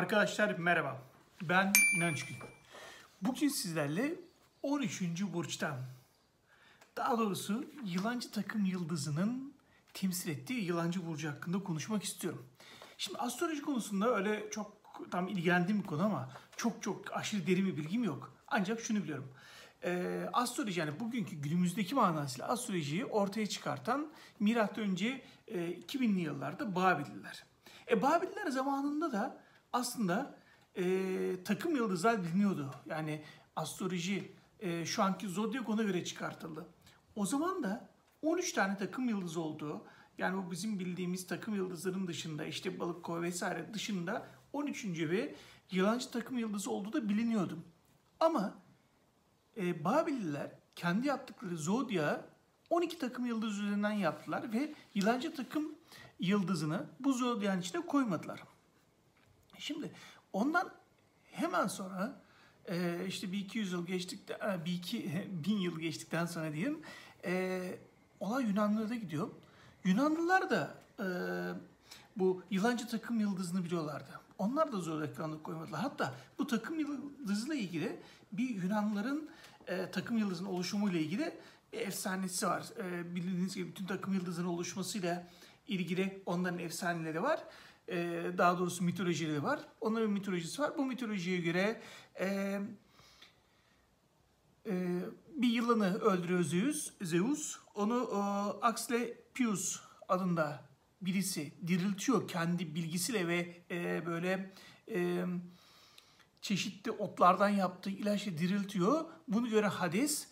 Arkadaşlar merhaba. Ben İnanç Gül. Bugün sizlerle 13. burçtan, daha doğrusu yılancı takım yıldızının temsil ettiği yılancı burcu hakkında konuşmak istiyorum. Şimdi astroloji konusunda öyle çok tam ilgilendiğim bir konu ama çok çok aşırı derin bir bilgim yok. Ancak şunu biliyorum. Ee, astroloji yani bugünkü günümüzdeki manasıyla astrolojiyi ortaya çıkartan milattan önce e, 2000'li yıllarda Babiller. E Babiller zamanında da aslında e, takım yıldızlar biliniyordu. Yani astroloji e, şu anki zodyak ona göre çıkartıldı. O zaman da 13 tane takım yıldız olduğu yani bu bizim bildiğimiz takım yıldızların dışında işte balık kova vesaire dışında 13. ve yılancı takım yıldızı olduğu da biliniyordu. Ama e, Babililer kendi yaptıkları zodya 12 takım yıldız üzerinden yaptılar ve yılancı takım yıldızını bu zodyanın içine koymadılar. Şimdi ondan hemen sonra e, işte bir iki yüz yıl geçtikten, bir iki bin yıl geçtikten sonra diyeyim e, olay Yunanlılara gidiyor. Yunanlılar da e, bu yılancı takım yıldızını biliyorlardı. Onlar da zor ekranlık koymadılar. Hatta bu takım yıldızıyla ilgili bir Yunanlıların e, takım yıldızının oluşumu ile ilgili bir efsanesi var. E, bildiğiniz gibi bütün takım yıldızının oluşmasıyla ilgili onların efsaneleri var. E, daha doğrusu mitolojileri var. Onların mitolojisi var. Bu mitolojiye göre e, e, bir yılanı öldürüyor Zeus. Zeus. Onu e, Asclepius adında birisi diriltiyor kendi bilgisiyle ve e, böyle e, çeşitli otlardan yaptığı ilaçla diriltiyor. Bunu göre Hades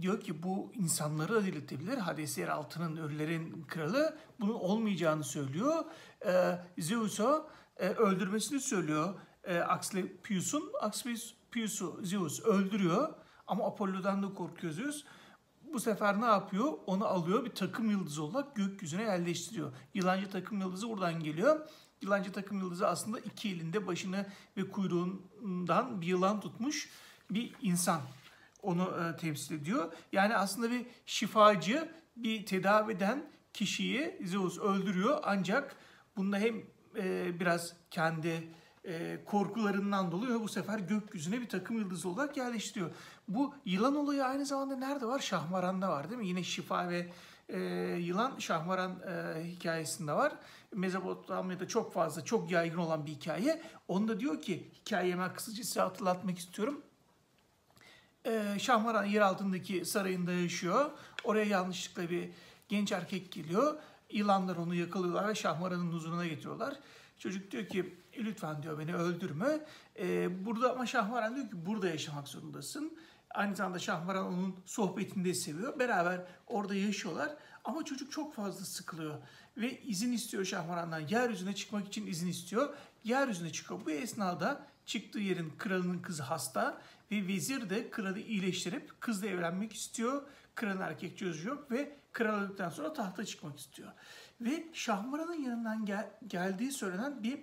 diyor ki bu insanları da diriltebilir. Hades yer altının ölülerin kralı. Bunun olmayacağını söylüyor. E, Zeus'a e, öldürmesini söylüyor. E, Asclepius'un. Asclepius'u Zeus öldürüyor. Ama Apollo'dan da korkuyor Zeus. Bu sefer ne yapıyor? Onu alıyor bir takım yıldızı olarak gökyüzüne yerleştiriyor. Yılancı takım yıldızı buradan geliyor. Yılancı takım yıldızı aslında iki elinde başını ve kuyruğundan bir yılan tutmuş bir insan. Onu e, temsil ediyor. Yani aslında bir şifacı, bir tedavi eden kişiyi Zeus öldürüyor. Ancak bunda hem e, biraz kendi e, korkularından dolayı ve bu sefer gökyüzüne bir takım yıldızı olarak yerleştiriyor. Bu yılan olayı aynı zamanda nerede var? Şahmaran'da var değil mi? Yine şifa ve e, yılan Şahmaran e, hikayesinde var. Mezopotamya'da çok fazla, çok yaygın olan bir hikaye. Onda diyor ki, hikayemi kısaca size hatırlatmak istiyorum. E, Şahmaran yer altındaki sarayında yaşıyor. Oraya yanlışlıkla bir genç erkek geliyor. Yılanlar onu yakalıyorlar ve Şahmaran'ın huzuruna getiriyorlar. Çocuk diyor ki lütfen diyor beni öldürme. Ee, burada ama Şahmaran diyor ki burada yaşamak zorundasın. Aynı zamanda Şahmaran onun sohbetini de seviyor. Beraber orada yaşıyorlar. Ama çocuk çok fazla sıkılıyor. Ve izin istiyor Şahmaran'dan. Yeryüzüne çıkmak için izin istiyor. Yeryüzüne çıkıyor. Bu esnada çıktığı yerin kralının kızı hasta. Ve vezir de kralı iyileştirip kızla evlenmek istiyor. Kralın erkek çocuğu yok ve kral öldükten sonra tahta çıkmak istiyor. Ve Şahmaran'ın yanından gel- geldiği söylenen bir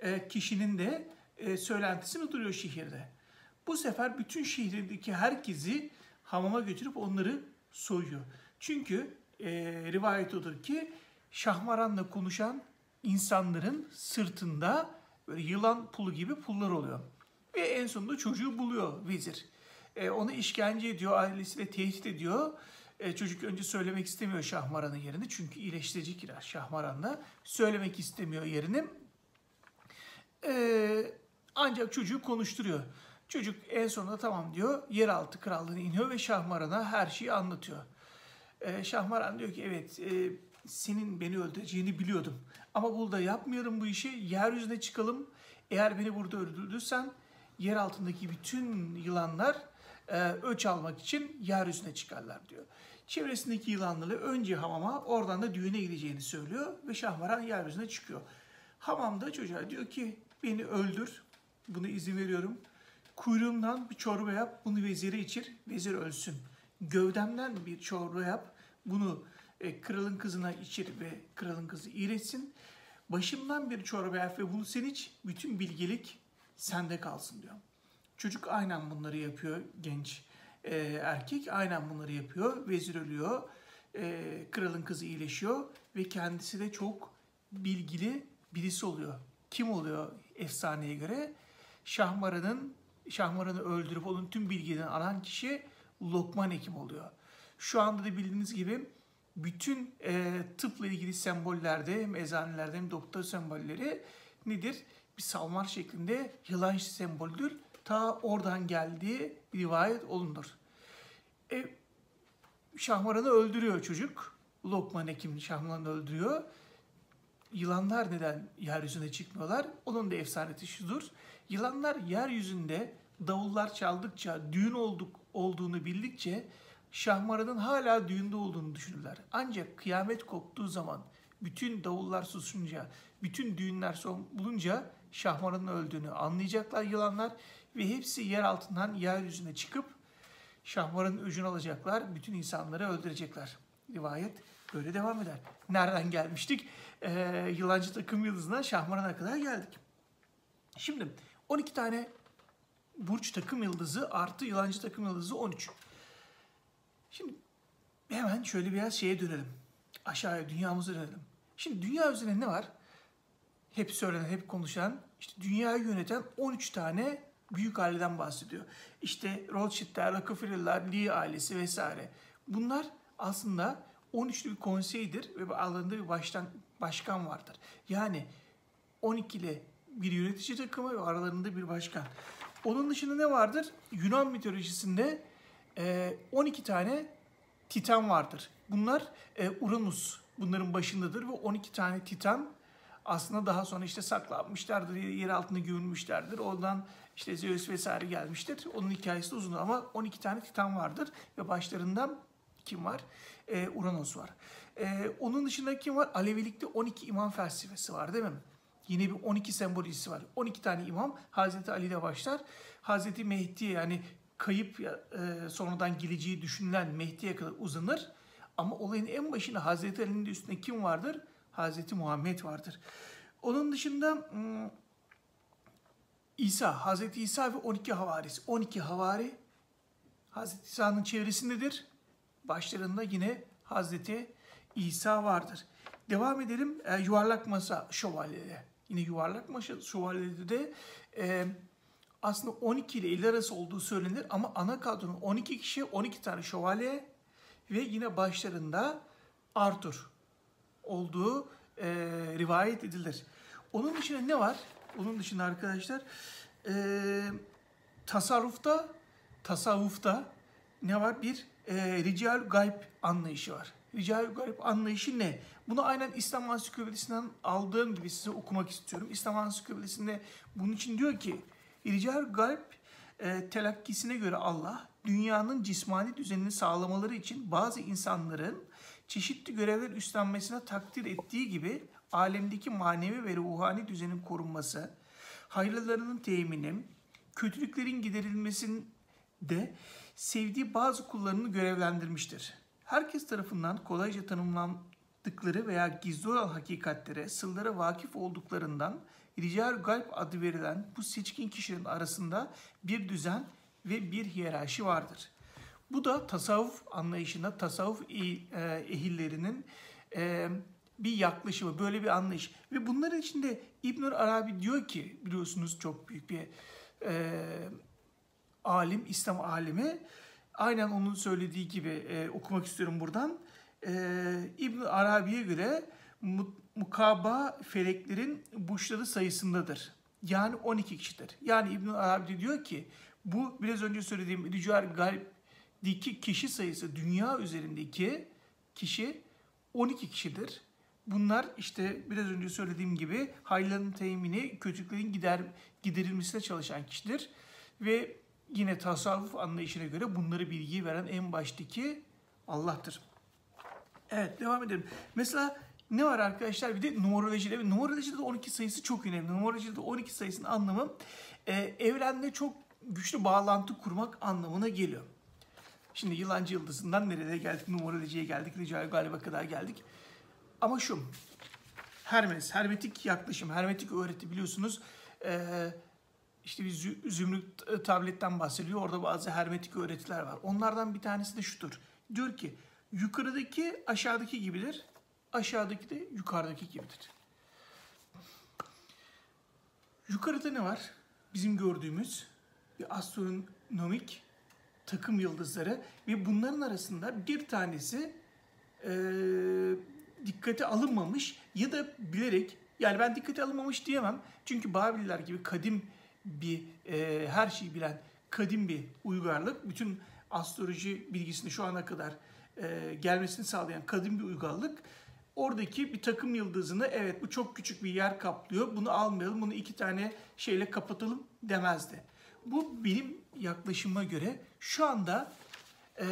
e, kişinin de e, söylentisini duruyor şehirde. Bu sefer bütün şehirdeki herkesi hamama götürüp onları soyuyor. Çünkü e, rivayet odur ki Şahmaran'la konuşan insanların sırtında böyle yılan pulu gibi pullar oluyor. Ve en sonunda çocuğu buluyor vezir. E, onu işkence ediyor, ailesiyle tehdit ediyor. E, çocuk önce söylemek istemiyor Şahmaran'ın yerini. Çünkü iyileştirici kiraz Şahmaran'da. Söylemek istemiyor yerini. E, ancak çocuğu konuşturuyor. Çocuk en sonunda tamam diyor. Yeraltı krallığına iniyor ve Şahmaran'a her şeyi anlatıyor. E, Şahmaran diyor ki evet e, senin beni öldüreceğini biliyordum. Ama burada yapmıyorum bu işi. Yeryüzüne çıkalım. Eğer beni burada öldürürsen yer altındaki bütün yılanlar e, öç almak için yeryüzüne çıkarlar diyor. Çevresindeki yılanları önce hamama oradan da düğüne gideceğini söylüyor ve Şahmaran yeryüzüne çıkıyor. Hamamda çocuğa diyor ki beni öldür, bunu izin veriyorum. Kuyruğumdan bir çorba yap, bunu vezire içir, vezir ölsün. Gövdemden bir çorba yap, bunu e, kralın kızına içir ve kralın kızı iyileşsin. Başımdan bir çorba yap ve bunu sen iç, bütün bilgelik sende kalsın diyor. Çocuk aynen bunları yapıyor genç e, erkek aynen bunları yapıyor. Vezir ölüyor, e, kralın kızı iyileşiyor ve kendisi de çok bilgili birisi oluyor. Kim oluyor efsaneye göre. Şahmaran'ın Şahmaran'ı öldürüp onun tüm bilgilerini alan kişi Lokman Hekim oluyor. Şu anda da bildiğiniz gibi bütün e, tıpla ilgili sembollerde hem eczanelerde hem doktor sembolleri nedir? Bir salmar şeklinde yılan semboldür. Ta oradan geldiği rivayet olunur. E, Şahmaran'ı öldürüyor çocuk. Lokman Hekim Şahmaran'ı öldürüyor. Yılanlar neden yeryüzüne çıkmıyorlar? Onun da efsanesi şudur. Yılanlar yeryüzünde davullar çaldıkça, düğün olduk olduğunu bildikçe Şahmaran'ın hala düğünde olduğunu düşünürler. Ancak kıyamet koptuğu zaman, bütün davullar susunca, bütün düğünler son bulunca Şahmaran'ın öldüğünü anlayacaklar yılanlar ve hepsi yer altından yeryüzüne çıkıp Şahmaran'ın öcünü alacaklar, bütün insanları öldürecekler. Rivayet böyle devam eder. Nereden gelmiştik? Ee, yılancı takım yıldızına Şahmaran'a kadar geldik. Şimdi 12 tane burç takım yıldızı artı yılancı takım yıldızı 13. Şimdi hemen şöyle biraz şeye dönelim. Aşağıya dünyamıza dönelim. Şimdi dünya üzerinde ne var? Hep söylenen, hep konuşan, işte dünyayı yöneten 13 tane büyük aileden bahsediyor. İşte Rothschild'ler, Rockefeller'lar, Lee ailesi vesaire. Bunlar aslında 13'lü bir konseydir ve aralarında bir baştan, başkan vardır. Yani 12'li bir yönetici takımı ve aralarında bir başkan. Onun dışında ne vardır? Yunan mitolojisinde 12 tane titan vardır. Bunlar Uranus bunların başındadır ve 12 tane titan aslında daha sonra işte saklanmışlardır, yer altında gömülmüşlerdir. Oradan işte Zeus vesaire gelmiştir. Onun hikayesi de uzun ama 12 tane titan vardır ve başlarından kim var? Ee, Uranus var. Ee, onun dışında kim var? Alevilikte 12 imam felsefesi var değil mi? Yine bir 12 sembolisi var. 12 tane imam Hazreti Ali ile başlar. Hazreti Mehdi yani kayıp e, sonradan geleceği düşünülen Mehdi'ye kadar uzanır. Ama olayın en başında Hazreti Ali'nin de üstünde kim vardır? Hazreti Muhammed vardır. Onun dışında hmm, İsa, Hazreti İsa ve 12 havarisi. 12 havari Hazreti İsa'nın çevresindedir. Başlarında yine Hazreti İsa vardır. Devam edelim. E, yuvarlak masa şövalyeleri. Yine yuvarlak masa şövalyeleri de e, aslında 12 ile 50 arası olduğu söylenir ama ana kadronun 12 kişi 12 tane şövalye ve yine başlarında Arthur olduğu e, rivayet edilir. Onun dışında ne var? Onun dışında arkadaşlar e, tasarrufta tasavvufta ne var? Bir e, rical gayb anlayışı var. Rical gayb anlayışı ne? Bunu aynen İslam Ansiklopedisinden aldığım gibi size okumak istiyorum. İslam Ansiklopedisinde bunun için diyor ki rical gayb e, telakkisine göre Allah dünyanın cismani düzenini sağlamaları için bazı insanların çeşitli görevler üstlenmesine takdir ettiği gibi alemdeki manevi ve ruhani düzenin korunması, hayırlarının temini, kötülüklerin giderilmesinde sevdiği bazı kullarını görevlendirmiştir. Herkes tarafından kolayca tanımlandıkları veya gizli olan hakikatlere, sırlara vakıf olduklarından Rical Galp adı verilen bu seçkin kişilerin arasında bir düzen ve bir hiyerarşi vardır. Bu da tasavvuf anlayışında tasavvuf e, ehillerinin e, bir yaklaşımı, böyle bir anlayış. Ve bunların içinde İbnül Arabi diyor ki, biliyorsunuz çok büyük bir e, alim, İslam alimi. Aynen onun söylediği gibi e, okumak istiyorum buradan. E, ibn Arabi'ye göre mukaba feleklerin burçları sayısındadır. Yani 12 kişidir. Yani İbn Arabi diyor ki bu biraz önce söylediğim Rical Galp'deki kişi sayısı dünya üzerindeki kişi 12 kişidir. Bunlar işte biraz önce söylediğim gibi hayırların temini, kötülüklerin gider, giderilmesine çalışan kişidir. Ve yine tasavvuf anlayışına göre bunları bilgiyi veren en baştaki Allah'tır. Evet devam edelim. Mesela ne var arkadaşlar? Bir de numerolojide. Numerolojide de 12 sayısı çok önemli. Numerolojide 12 sayısının anlamı e, evrenle çok güçlü bağlantı kurmak anlamına geliyor. Şimdi yılancı yıldızından nereye geldik? Numerolojiye geldik. Rica galiba kadar geldik. Ama şu, Hermes, hermetik yaklaşım, hermetik öğreti biliyorsunuz. Ee, işte bir zümrüt tabletten bahsediyor. Orada bazı hermetik öğretiler var. Onlardan bir tanesi de şudur. Diyor ki yukarıdaki aşağıdaki gibidir. Aşağıdaki de yukarıdaki gibidir. Yukarıda ne var? Bizim gördüğümüz bir astronomik takım yıldızları ve bunların arasında bir tanesi e, dikkate alınmamış ya da bilerek yani ben dikkate alınmamış diyemem. Çünkü Babiller gibi kadim bir e, her şeyi bilen kadim bir uygarlık. Bütün astroloji bilgisini şu ana kadar e, gelmesini sağlayan kadim bir uygarlık. Oradaki bir takım yıldızını evet bu çok küçük bir yer kaplıyor. Bunu almayalım, bunu iki tane şeyle kapatalım demezdi. Bu benim yaklaşıma göre şu anda e,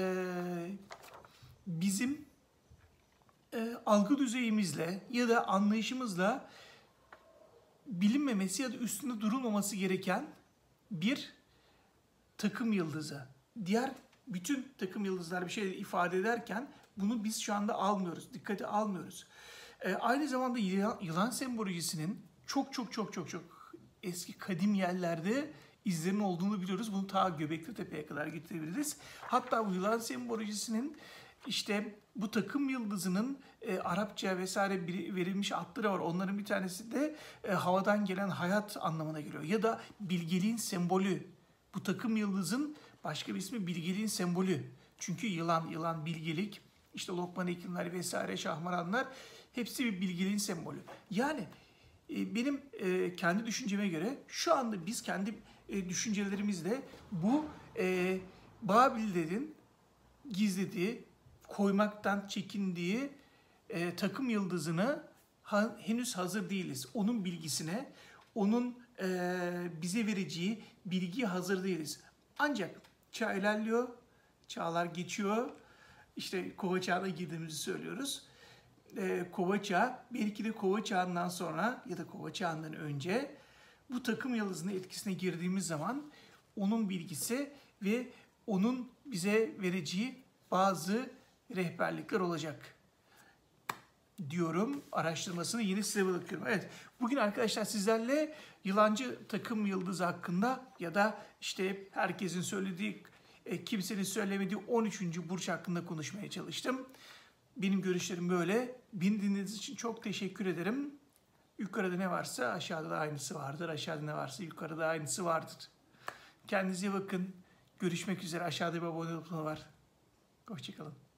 bizim e, algı düzeyimizle ya da anlayışımızla bilinmemesi ya da üstünde durulmaması gereken bir takım yıldızı. Diğer bütün takım yıldızlar bir şey ifade ederken bunu biz şu anda almıyoruz, dikkate almıyoruz. E, aynı zamanda yılan, yılan sembolojisinin çok çok çok çok çok eski kadim yerlerde izlerin olduğunu biliyoruz. Bunu ta Göbekli Tepe'ye kadar getirebiliriz. Hatta bu yılan sembolojisinin işte bu takım yıldızının e, Arapça vesaire bir, verilmiş adları var. Onların bir tanesi de e, havadan gelen hayat anlamına geliyor. Ya da bilgeliğin sembolü. Bu takım yıldızın başka bir ismi bilgeliğin sembolü. Çünkü yılan, yılan bilgelik, işte Lokman Hekimler vesaire, Şahmaranlar hepsi bir bilgeliğin sembolü. Yani e, benim e, kendi düşünceme göre şu anda biz kendi e, düşüncelerimizle bu Babillerin gizlediği, koymaktan çekindiği takım yıldızını henüz hazır değiliz. Onun bilgisine, onun bize vereceği bilgi hazır değiliz. Ancak çağ ilerliyor, çağlar geçiyor. İşte kova çağına girdiğimizi söylüyoruz. E, kova çağı, belki de kova çağından sonra ya da kova çağından önce bu takım yıldızının etkisine girdiğimiz zaman onun bilgisi ve onun bize vereceği bazı rehberlikler olacak diyorum. Araştırmasını yeni size bırakıyorum. Evet, bugün arkadaşlar sizlerle yılancı takım yıldızı hakkında ya da işte herkesin söylediği, e, kimsenin söylemediği 13. burç hakkında konuşmaya çalıştım. Benim görüşlerim böyle. Beni dinlediğiniz için çok teşekkür ederim. Yukarıda ne varsa aşağıda da aynısı vardır. Aşağıda ne varsa yukarıda aynısı vardır. Kendinize bakın. Görüşmek üzere. Aşağıda bir abone butonu var. Hoşçakalın.